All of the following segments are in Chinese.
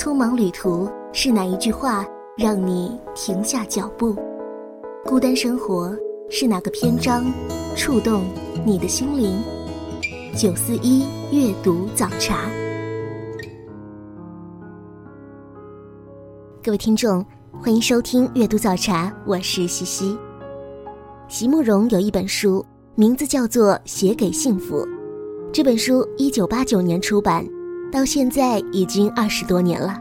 匆忙旅途是哪一句话让你停下脚步？孤单生活是哪个篇章触动你的心灵？九四一阅读早茶，各位听众，欢迎收听阅读早茶，我是西西。席慕容有一本书，名字叫做《写给幸福》。这本书一九八九年出版，到现在已经二十多年了。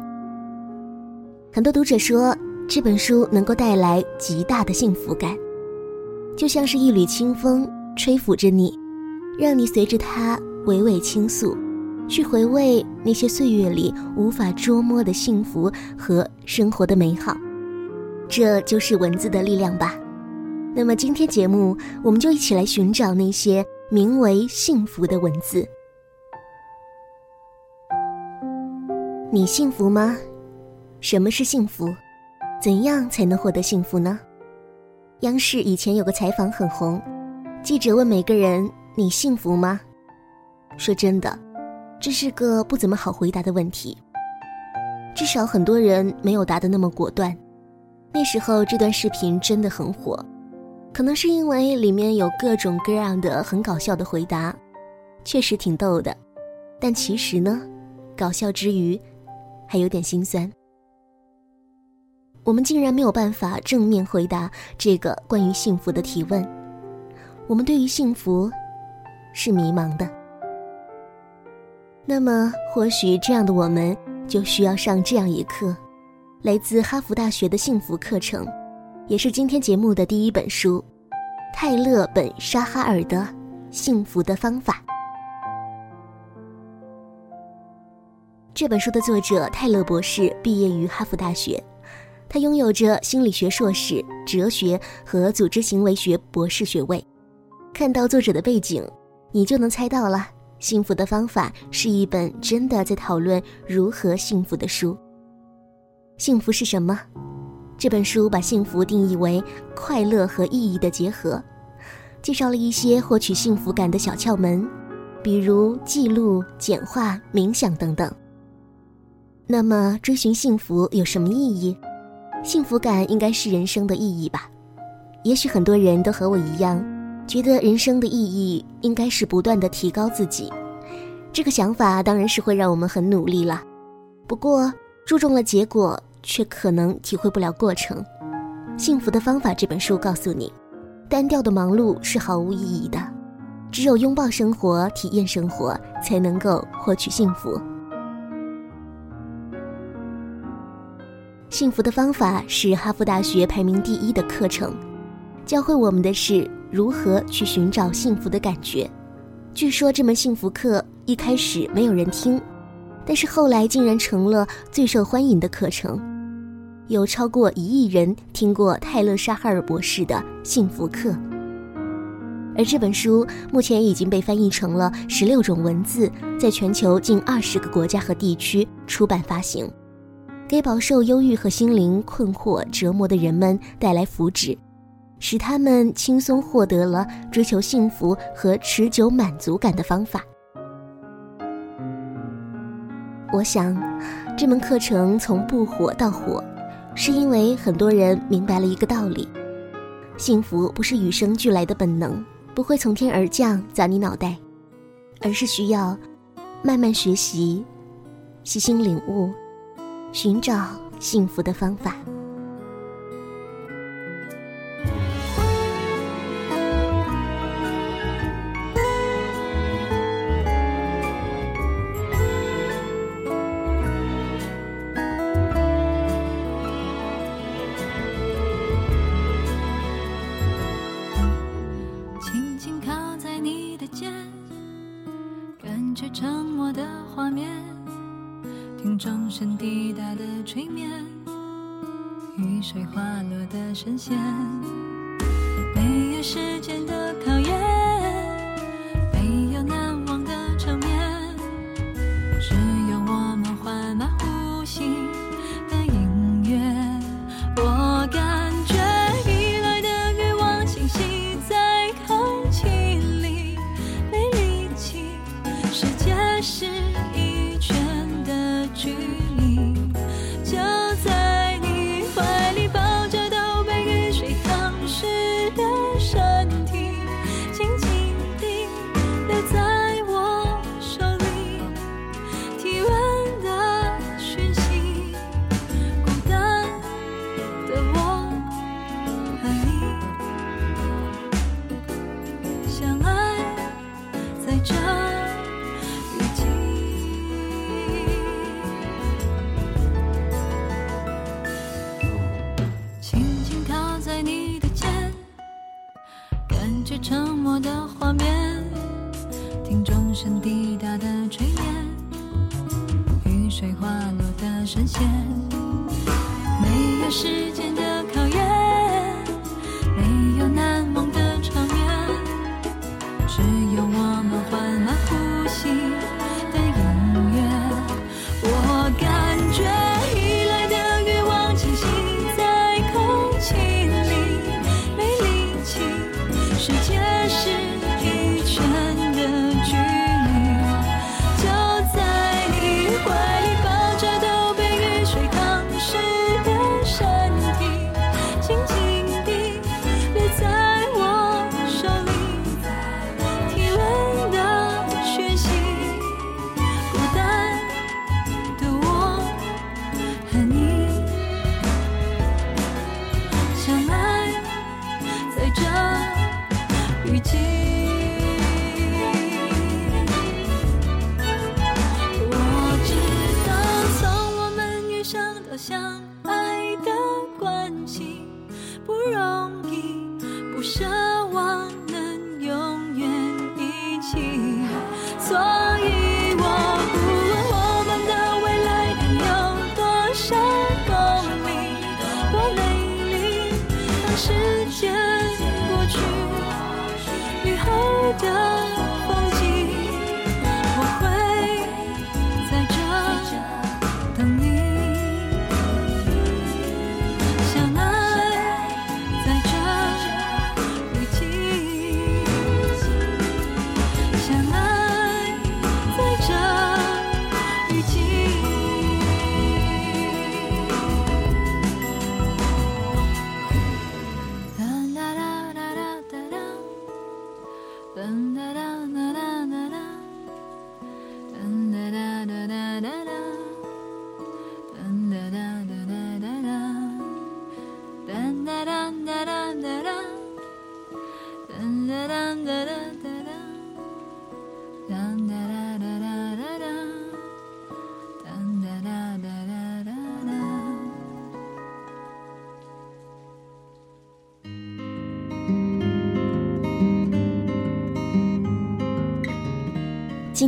很多读者说，这本书能够带来极大的幸福感，就像是一缕清风吹拂着你，让你随着它娓娓倾诉，去回味那些岁月里无法捉摸的幸福和生活的美好。这就是文字的力量吧。那么今天节目，我们就一起来寻找那些。名为幸福的文字，你幸福吗？什么是幸福？怎样才能获得幸福呢？央视以前有个采访很红，记者问每个人：“你幸福吗？”说真的，这是个不怎么好回答的问题。至少很多人没有答得那么果断。那时候这段视频真的很火。可能是因为里面有各种各样的很搞笑的回答，确实挺逗的。但其实呢，搞笑之余，还有点心酸。我们竟然没有办法正面回答这个关于幸福的提问。我们对于幸福，是迷茫的。那么，或许这样的我们就需要上这样一课，来自哈佛大学的幸福课程。也是今天节目的第一本书，泰勒·本·沙哈尔的《幸福的方法》。这本书的作者泰勒博士毕业于哈佛大学，他拥有着心理学硕士、哲学和组织行为学博士学位。看到作者的背景，你就能猜到了，《幸福的方法》是一本真的在讨论如何幸福的书。幸福是什么？这本书把幸福定义为快乐和意义的结合，介绍了一些获取幸福感的小窍门，比如记录、简化、冥想等等。那么，追寻幸福有什么意义？幸福感应该是人生的意义吧？也许很多人都和我一样，觉得人生的意义应该是不断的提高自己。这个想法当然是会让我们很努力了，不过注重了结果。却可能体会不了过程。幸福的方法这本书告诉你，单调的忙碌是毫无意义的，只有拥抱生活、体验生活，才能够获取幸福。幸福的方法是哈佛大学排名第一的课程，教会我们的是如何去寻找幸福的感觉。据说这门幸福课一开始没有人听。但是后来竟然成了最受欢迎的课程，有超过一亿人听过泰勒·沙哈尔博士的幸福课。而这本书目前已经被翻译成了十六种文字，在全球近二十个国家和地区出版发行，给饱受忧郁和心灵困惑折磨的人们带来福祉，使他们轻松获得了追求幸福和持久满足感的方法。我想，这门课程从不火到火，是因为很多人明白了一个道理：幸福不是与生俱来的本能，不会从天而降砸你脑袋，而是需要慢慢学习、细心领悟、寻找幸福的方法。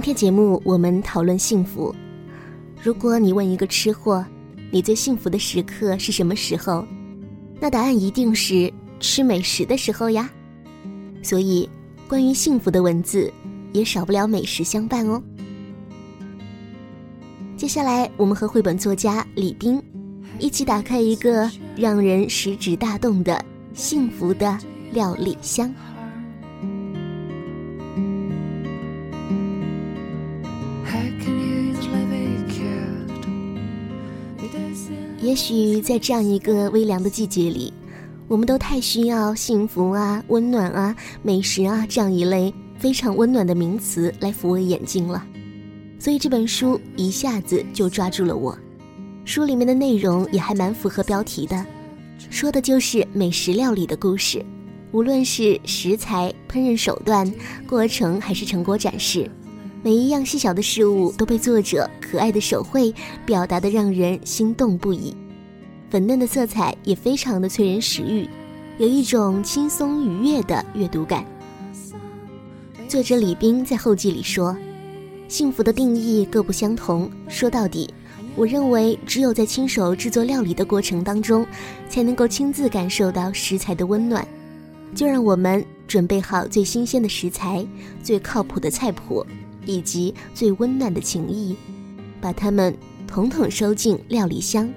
今天节目我们讨论幸福。如果你问一个吃货，你最幸福的时刻是什么时候？那答案一定是吃美食的时候呀。所以，关于幸福的文字，也少不了美食相伴哦。接下来，我们和绘本作家李冰一起打开一个让人食指大动的幸福的料理箱。也许在这样一个微凉的季节里，我们都太需要幸福啊、温暖啊、美食啊这样一类非常温暖的名词来抚慰眼睛了。所以这本书一下子就抓住了我。书里面的内容也还蛮符合标题的，说的就是美食料理的故事。无论是食材、烹饪手段、过程，还是成果展示。每一样细小的事物都被作者可爱的手绘表达的让人心动不已，粉嫩的色彩也非常的催人食欲，有一种轻松愉悦的阅读感。作者李冰在后记里说：“幸福的定义各不相同，说到底，我认为只有在亲手制作料理的过程当中，才能够亲自感受到食材的温暖。就让我们准备好最新鲜的食材，最靠谱的菜谱。”以及最温暖的情谊，把它们统统收进料理箱，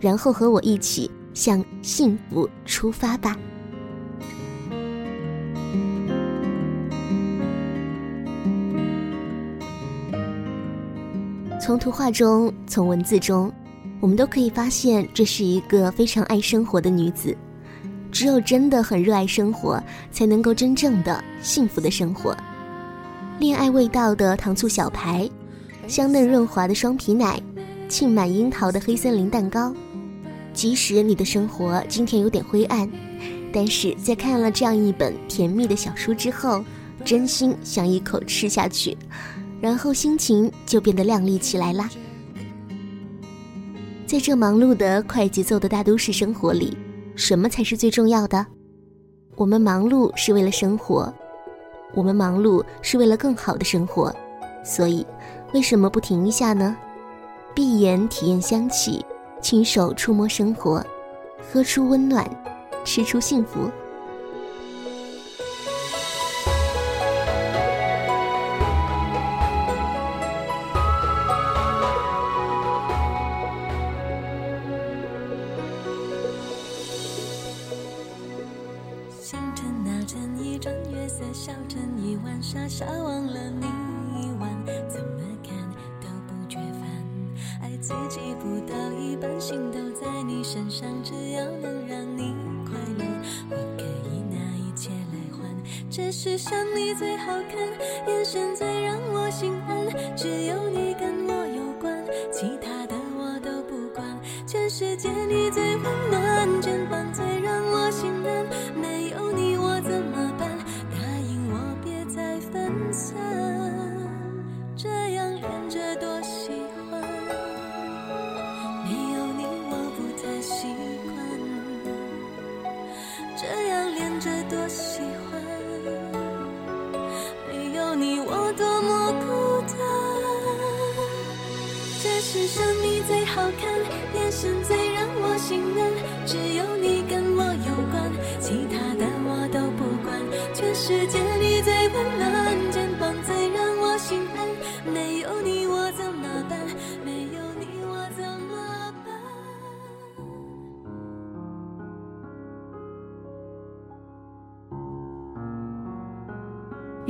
然后和我一起向幸福出发吧。从图画中，从文字中，我们都可以发现，这是一个非常爱生活的女子。只有真的很热爱生活，才能够真正的幸福的生活。恋爱味道的糖醋小排，香嫩润滑的双皮奶，沁满樱桃的黑森林蛋糕。即使你的生活今天有点灰暗，但是在看了这样一本甜蜜的小书之后，真心想一口吃下去，然后心情就变得亮丽起来啦。在这忙碌的快节奏的大都市生活里，什么才是最重要的？我们忙碌是为了生活，我们忙碌是为了更好的生活，所以为什么不停一下呢？闭眼体验香气，亲手触摸生活，喝出温暖，吃出幸福。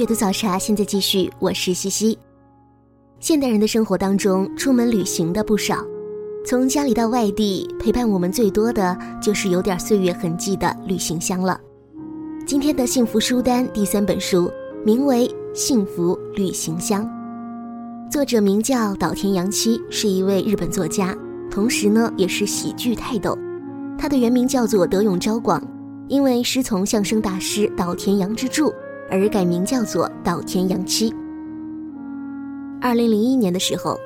阅读早茶，现在继续。我是西西。现代人的生活当中，出门旅行的不少，从家里到外地，陪伴我们最多的就是有点岁月痕迹的旅行箱了。今天的幸福书单第三本书，名为《幸福旅行箱》，作者名叫岛田洋七，是一位日本作家，同时呢也是喜剧泰斗。他的原名叫做德永昭广，因为师从相声大师岛田洋之助。而改名叫做岛田洋七。二零零一年的时候，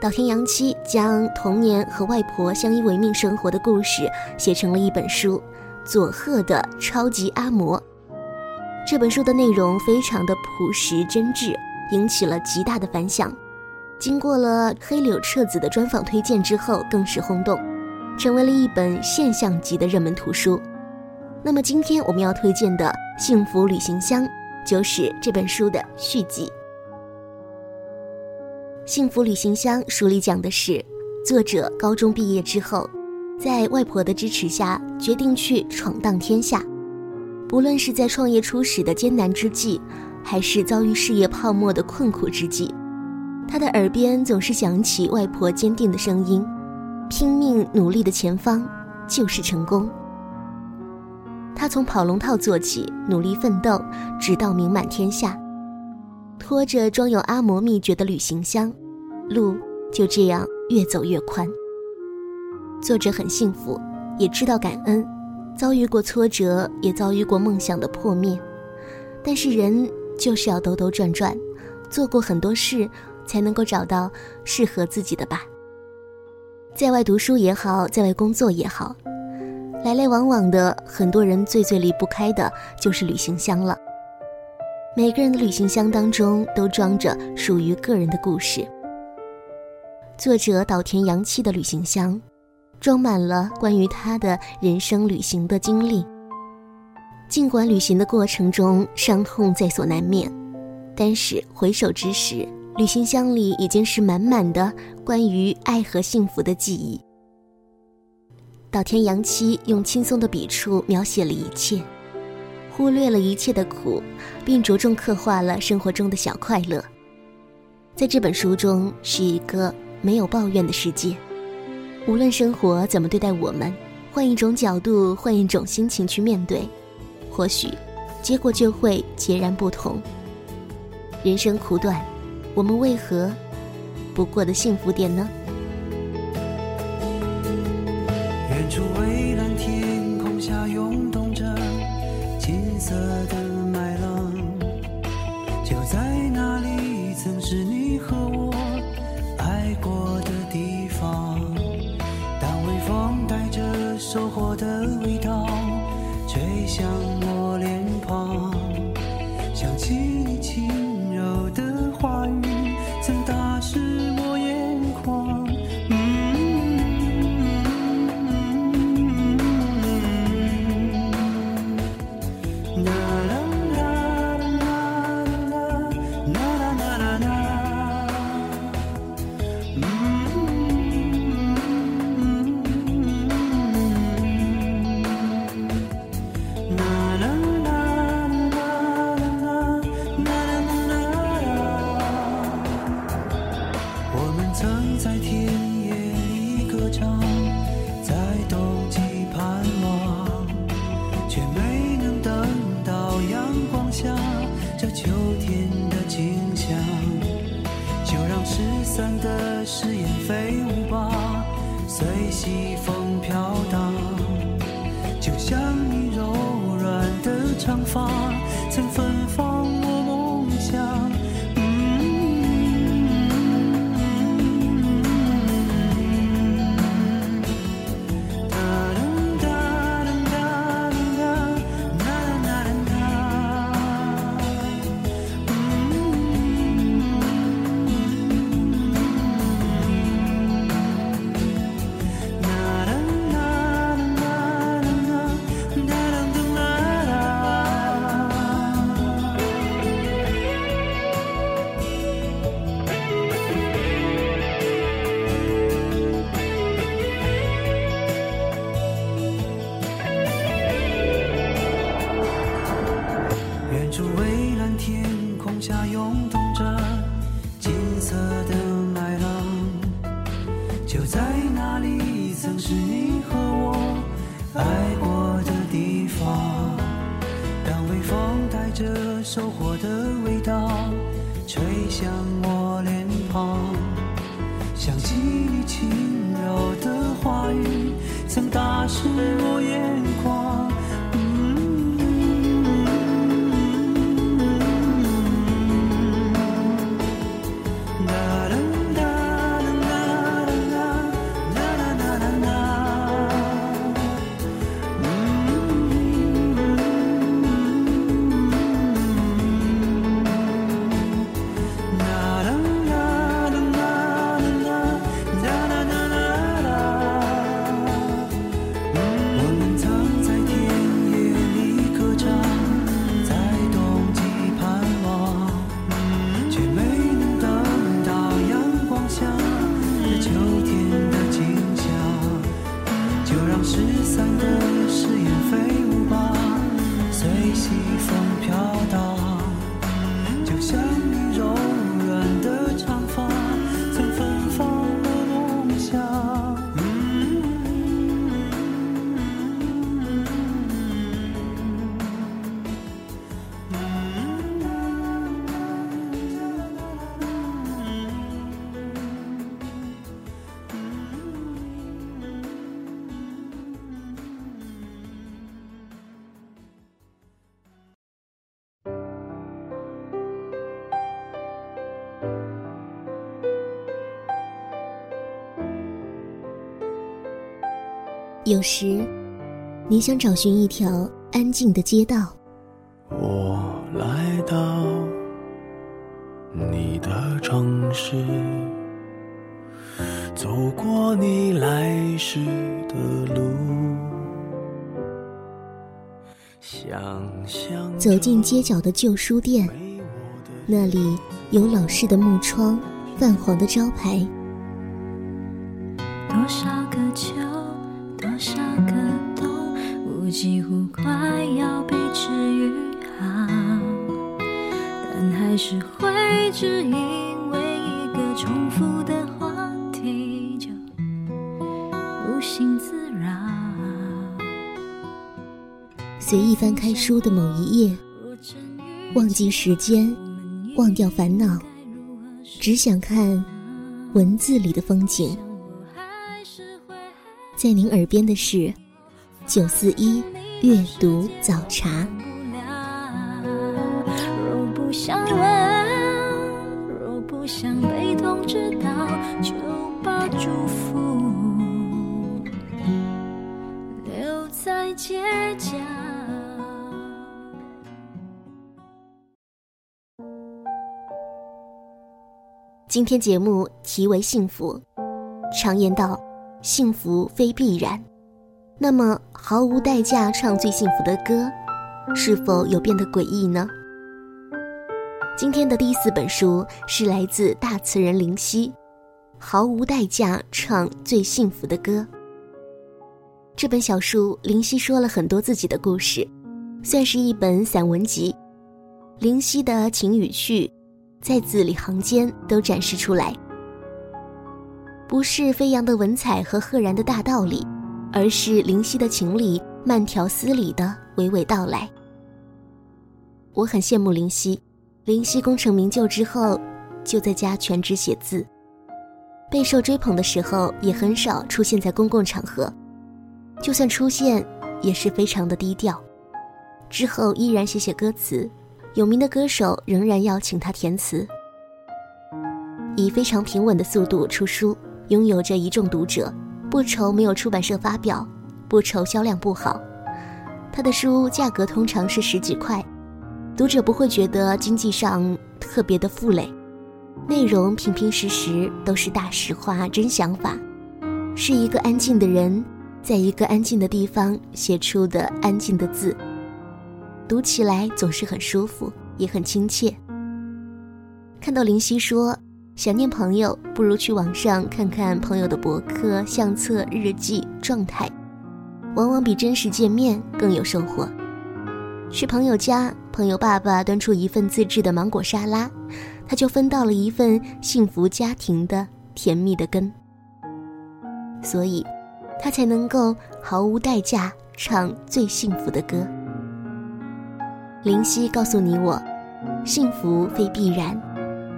岛田洋七将童年和外婆相依为命生活的故事写成了一本书《佐贺的超级阿嬷》。这本书的内容非常的朴实真挚，引起了极大的反响。经过了黑柳彻子的专访推荐之后，更是轰动，成为了一本现象级的热门图书。那么今天我们要推荐的《幸福旅行箱》。就是这本书的续集，《幸福旅行箱》书里讲的是，作者高中毕业之后，在外婆的支持下，决定去闯荡天下。不论是在创业初始的艰难之际，还是遭遇事业泡沫的困苦之际，他的耳边总是响起外婆坚定的声音：“拼命努力的前方，就是成功。”他从跑龙套做起，努力奋斗，直到名满天下。拖着装有阿嬷秘诀的旅行箱，路就这样越走越宽。作者很幸福，也知道感恩，遭遇过挫折，也遭遇过梦想的破灭。但是人就是要兜兜转转，做过很多事，才能够找到适合自己的吧。在外读书也好，在外工作也好。来来往往的很多人，最最离不开的就是旅行箱了。每个人的旅行箱当中都装着属于个人的故事。作者岛田洋七的旅行箱，装满了关于他的人生旅行的经历。尽管旅行的过程中伤痛在所难免，但是回首之时，旅行箱里已经是满满的关于爱和幸福的记忆。岛田洋七用轻松的笔触描写了一切，忽略了一切的苦，并着重刻画了生活中的小快乐。在这本书中，是一个没有抱怨的世界。无论生活怎么对待我们，换一种角度，换一种心情去面对，或许结果就会截然不同。人生苦短，我们为何不过得幸福点呢？远处蔚蓝天空下涌动着金色的麦浪就在那里曾是你和我爱过的地方当微风带着收获的味道吹向我脸庞想起有时，你想找寻一条安静的街道。我来到你的城市，走过你来时的路想，走进街角的旧书店，那里有老式的木窗、泛黄的招牌。还是会只因为一个重复的话题就无心自扰。随意翻开书的某一页，忘记时间，忘掉烦恼，只想看文字里的风景。在您耳边的是九四一阅读早茶。想问，若不想被通知到，就把祝福留在街角。今天节目题为幸福，常言道。幸福非必然，那么毫无代价唱最幸福的歌，是否有变得诡异呢？今天的第四本书是来自大词人林夕，《毫无代价唱最幸福的歌》。这本小书，林夕说了很多自己的故事，算是一本散文集。林夕的情与趣，在字里行间都展示出来。不是飞扬的文采和赫然的大道理，而是灵犀的情理，慢条斯理的娓娓道来。我很羡慕林夕，林夕功成名就之后，就在家全职写字。备受追捧的时候，也很少出现在公共场合，就算出现，也是非常的低调。之后依然写写歌词，有名的歌手仍然要请他填词，以非常平稳的速度出书，拥有着一众读者，不愁没有出版社发表，不愁销量不好。他的书价格通常是十几块，读者不会觉得经济上特别的负累，内容平平实实，都是大实话、真想法，是一个安静的人，在一个安静的地方写出的安静的字。读起来总是很舒服，也很亲切。看到林夕说想念朋友，不如去网上看看朋友的博客、相册、日记、状态，往往比真实见面更有收获。去朋友家，朋友爸爸端出一份自制的芒果沙拉，他就分到了一份幸福家庭的甜蜜的根，所以，他才能够毫无代价唱最幸福的歌。林夕告诉你我，幸福非必然，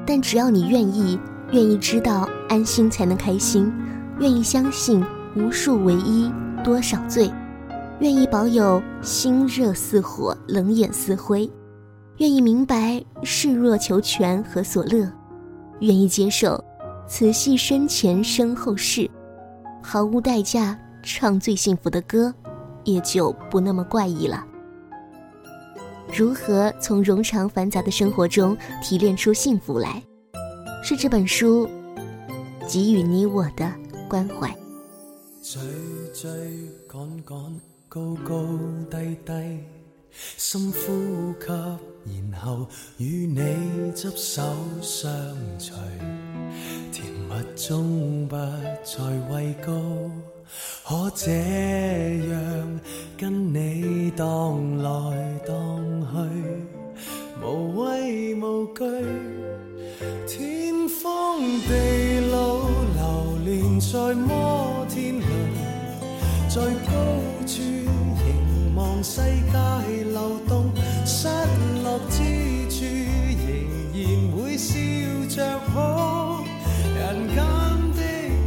但只要你愿意，愿意知道安心才能开心，愿意相信无数唯一多少罪，愿意保有心热似火，冷眼似灰，愿意明白视若求全和所乐，愿意接受此系生前身后事，毫无代价唱最幸福的歌，也就不那么怪异了。如何从冗长繁杂的生活中提炼出幸福来，是这本书给予你我的关怀。追追赶赶，高高低低，深呼吸，然后与你执手相随，甜蜜中不再畏高。可这样跟你荡来荡去，无畏无惧，天荒地老流连在摩天轮，在高处世界流动，失落之处仍然会笑着哭，人间的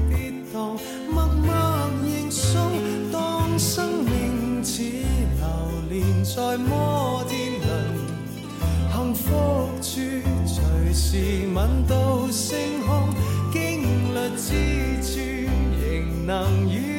跌宕，默默认输。当生命似流连。在摩天轮，幸福处随时吻到星空，经历之处仍能与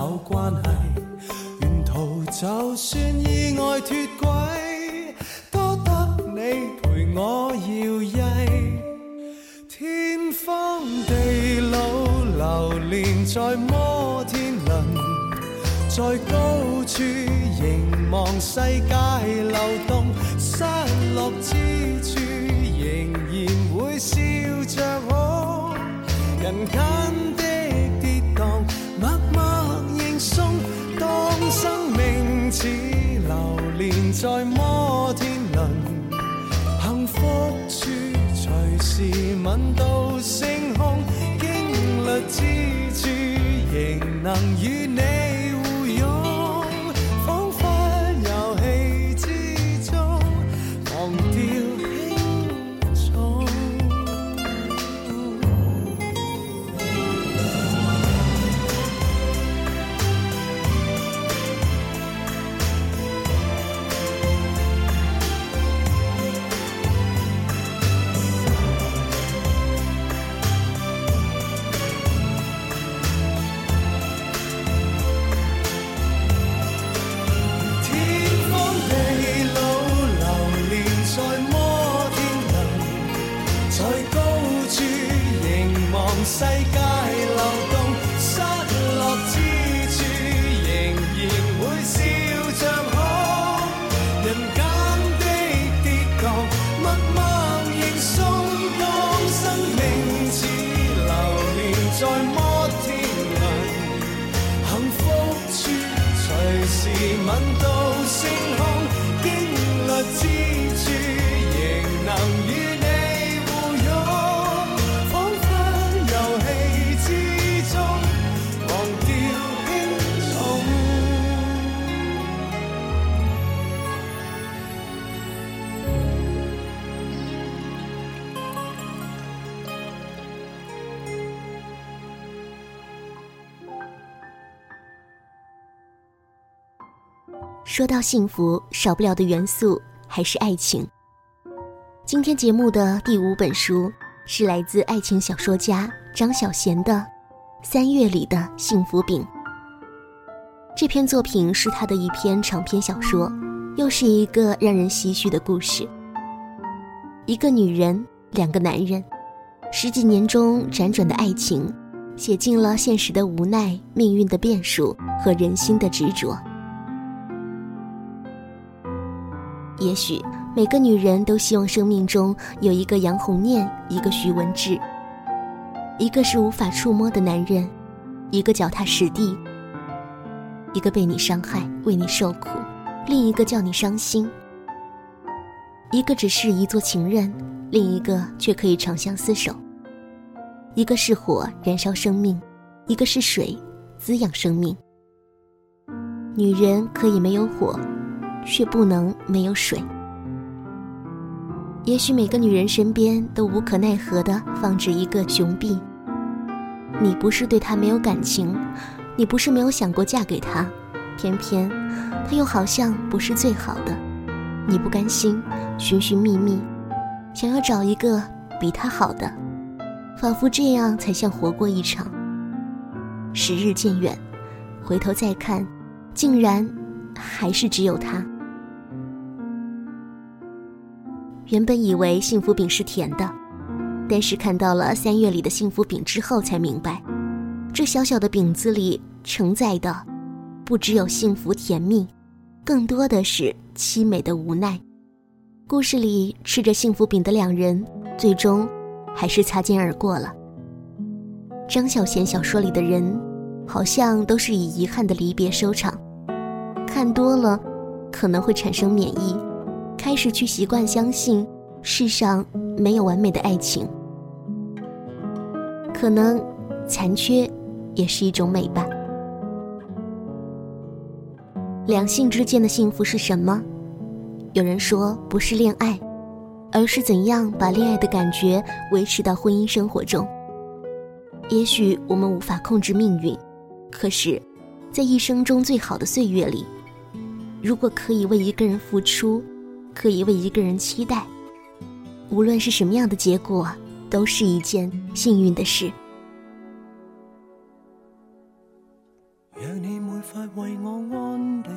好关系，说到幸福，少不了的元素还是爱情。今天节目的第五本书是来自爱情小说家张小娴的《三月里的幸福饼》。这篇作品是他的一篇长篇小说，又是一个让人唏嘘的故事。一个女人，两个男人，十几年中辗转的爱情，写尽了现实的无奈、命运的变数和人心的执着。也许每个女人都希望生命中有一个杨红念，一个徐文志，一个是无法触摸的男人，一个脚踏实地，一个被你伤害，为你受苦，另一个叫你伤心。一个只是一座情人，另一个却可以长相厮守。一个是火，燃烧生命；一个是水，滋养生命。女人可以没有火，却不能没有水。也许每个女人身边都无可奈何地放着一个熊臂。你不是对他没有感情，你不是没有想过嫁给他，偏偏他又好像不是最好的。你不甘心，寻寻觅觅，想要找一个比他好的，仿佛这样才像活过一场。时日渐远，回头再看，竟然还是只有他。原本以为幸福饼是甜的，但是看到了三月里的幸福饼之后，才明白，这小小的饼子里承载的，不只有幸福甜蜜，更多的是凄美的无奈。故事里吃着幸福饼的两人，最终还是擦肩而过了。张小娴小说里的人，好像都是以遗憾的离别收场。看多了，可能会产生免疫，开始去习惯相信世上没有完美的爱情。可能残缺也是一种美吧。两性之间的幸福是什么？有人说不是恋爱，而是怎样把恋爱的感觉维持到婚姻生活中。也许我们无法控制命运，可是，在一生中最好的岁月里，如果可以为一个人付出，可以为一个人期待，无论是什么样的结果，都是一件幸运的事。若你没法为我安定，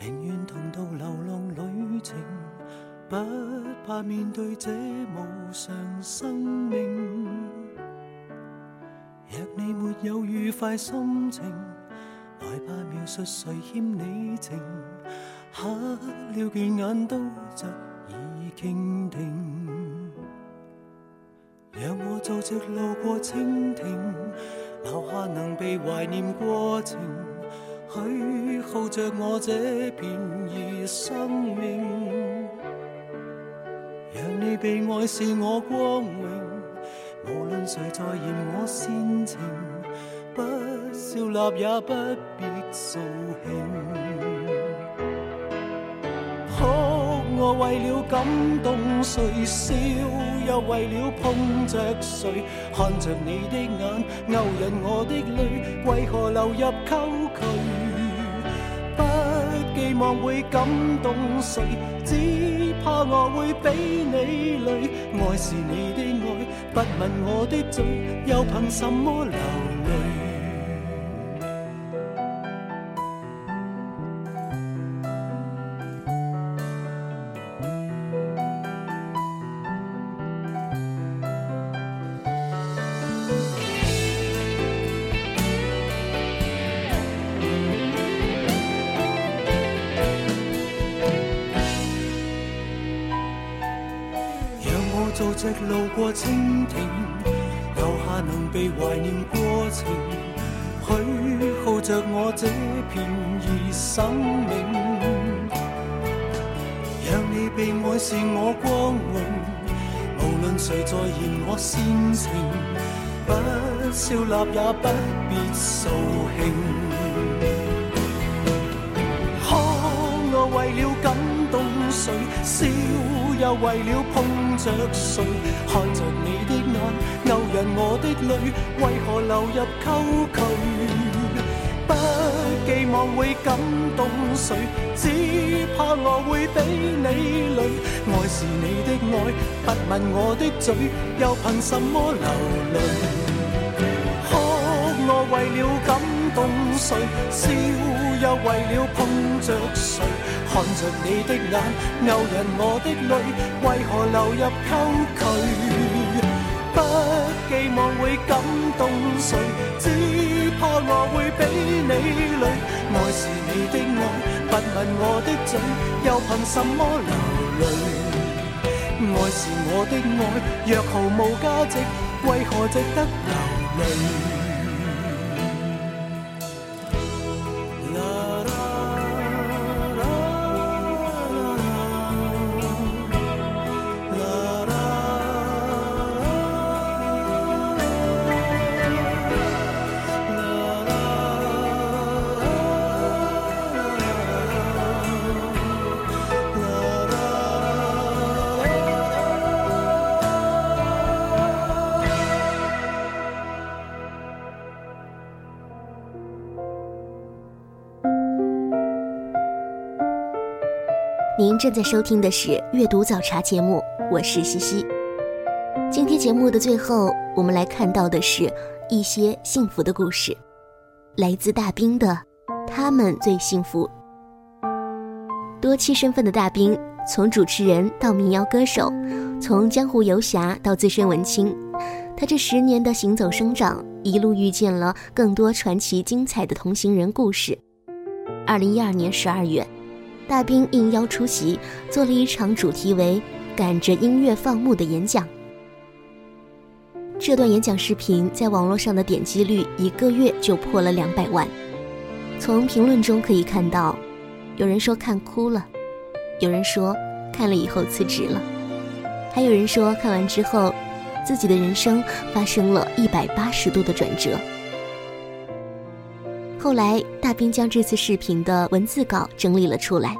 宁愿同渡流浪旅程，不怕面对这无常生命。若你没有愉快心情，害怕描述谁欠你情，黑了倦眼都早已倾聽。讓我做只路過蜻蜓，留下能被懷念過程，虛耗着我這便宜生命。讓你被愛是我光榮。無論誰在嫌我煽情，不笑纳也不必掃興。我为了感动谁，笑又为了碰着谁，看着你的眼勾引我的泪，为何流入沟渠？不寄望会感动谁，只怕我会比你累。爱是你的爱，不问我的罪，又凭什么流看着你的眼勾引我的泪，为何流入沟渠？不寄望会感动谁，只怕我会比你累。爱是你的爱，不问我的嘴，又凭什么流泪？为了感动谁，笑又为了碰着谁，看着你的眼勾引我的泪，为何流入沟渠？不寄望会感动谁，只怕我会比你累。爱是你的爱，不吻我的嘴，又凭什么流泪？爱是我的爱，若毫无价值，为何值得流泪？正在收听的是阅读早茶节目，我是西西。今天节目的最后，我们来看到的是一些幸福的故事，来自大兵的《他们最幸福》。多栖身份的大兵，从主持人到民谣歌手，从江湖游侠到资深文青，他这十年的行走生长，一路遇见了更多传奇精彩的同行人故事。二零一二年十二月。大兵应邀出席，做了一场主题为“赶着音乐放牧”的演讲。这段演讲视频在网络上的点击率一个月就破了两百万。从评论中可以看到，有人说看哭了，有人说看了以后辞职了，还有人说看完之后，自己的人生发生了一百八十度的转折。后来，大兵将这次视频的文字稿整理了出来，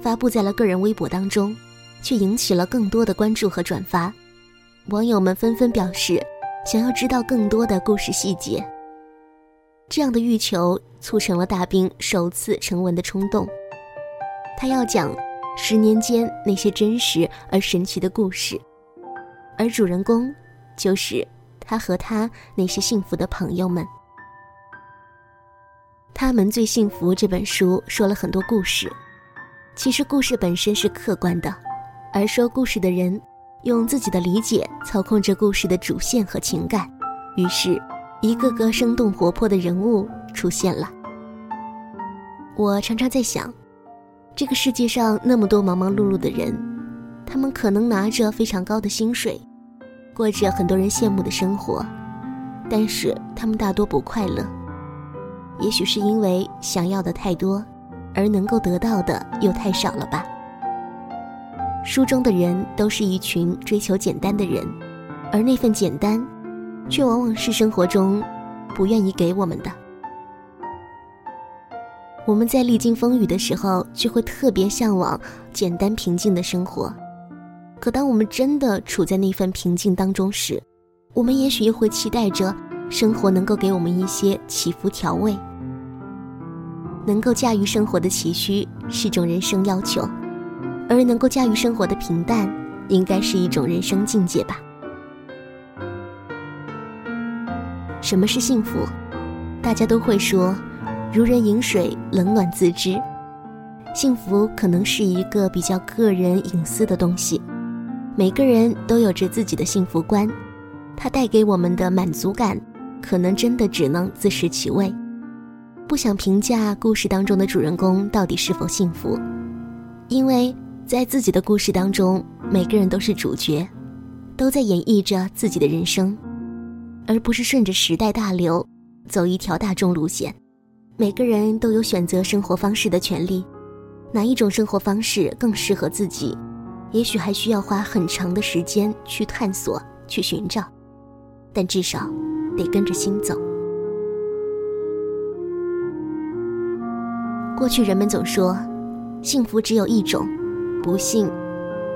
发布在了个人微博当中，却引起了更多的关注和转发。网友们纷纷表示，想要知道更多的故事细节。这样的欲求促成了大兵首次成文的冲动。他要讲十年间那些真实而神奇的故事，而主人公就是他和他那些幸福的朋友们。他们最幸福这本书说了很多故事，其实故事本身是客观的，而说故事的人用自己的理解操控着故事的主线和情感，于是，一个个生动活泼的人物出现了。我常常在想，这个世界上那么多忙忙碌碌的人，他们可能拿着非常高的薪水，过着很多人羡慕的生活，但是他们大多不快乐。也许是因为想要的太多，而能够得到的又太少了吧。书中的人都是一群追求简单的人，而那份简单，却往往是生活中不愿意给我们的。我们在历经风雨的时候，就会特别向往简单平静的生活。可当我们真的处在那份平静当中时，我们也许又会期待着生活能够给我们一些起伏调味。能够驾驭生活的崎岖是种人生要求，而能够驾驭生活的平淡，应该是一种人生境界吧。什么是幸福？大家都会说，如人饮水，冷暖自知。幸福可能是一个比较个人隐私的东西，每个人都有着自己的幸福观，它带给我们的满足感，可能真的只能自食其味。不想评价故事当中的主人公到底是否幸福，因为在自己的故事当中，每个人都是主角，都在演绎着自己的人生，而不是顺着时代大流，走一条大众路线。每个人都有选择生活方式的权利，哪一种生活方式更适合自己，也许还需要花很长的时间去探索、去寻找，但至少得跟着心走。过去人们总说，幸福只有一种，不幸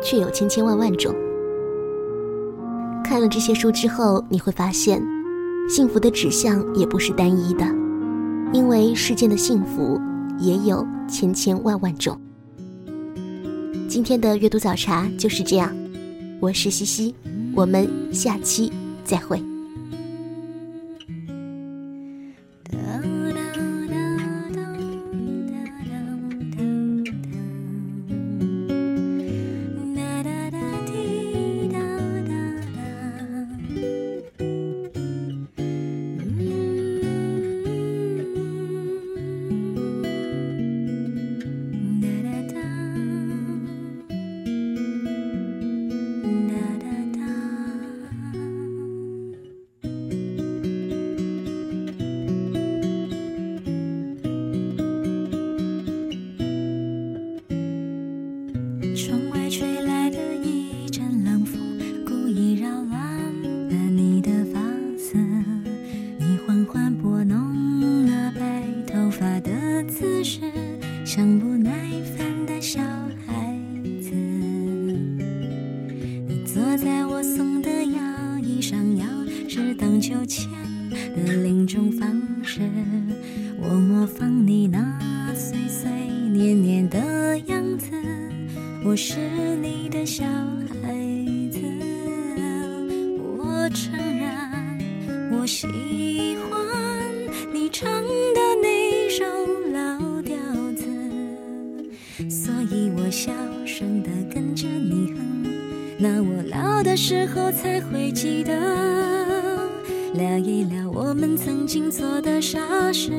却有千千万万种。看了这些书之后，你会发现，幸福的指向也不是单一的，因为世间的幸福也有千千万万种。今天的阅读早茶就是这样，我是西西，我们下期再会。后才会记得，聊一聊我们曾经做的傻事，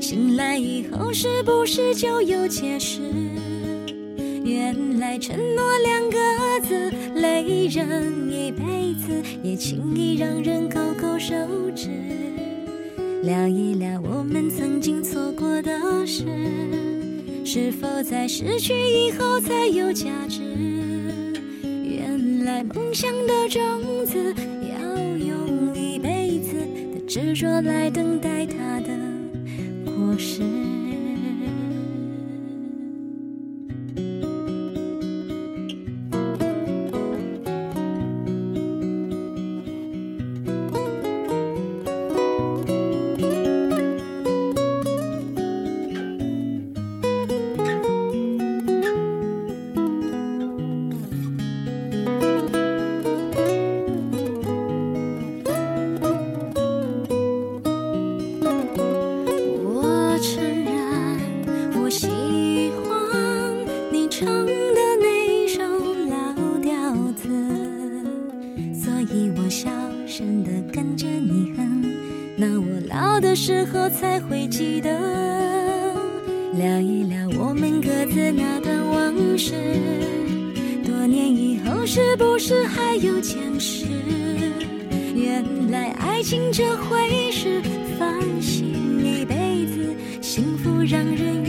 醒来以后是不是就有解释？原来承诺两个字累人一辈子，也轻易让人勾勾手指。聊一聊我们曾经错过的事，是否在失去以后才有价值？梦想的种子要用一辈子的执着来等待它的果实。着你和，那我老的时候才会记得，聊一聊我们各自那段往事。多年以后，是不是还有前世？原来爱情这回事，烦心一辈子，幸福让人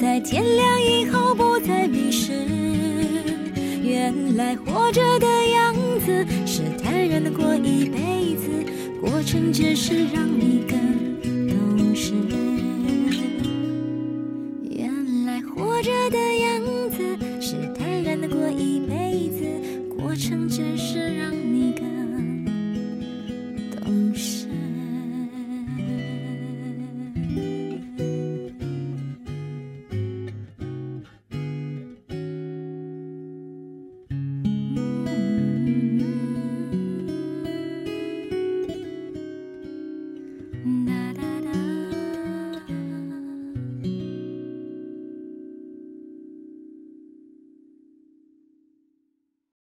在天亮以后不再迷失？原来活着的样子是坦然的过一辈子，过程只是让你更懂事。原来活着的样子是坦然的过一辈子，过程只是让你。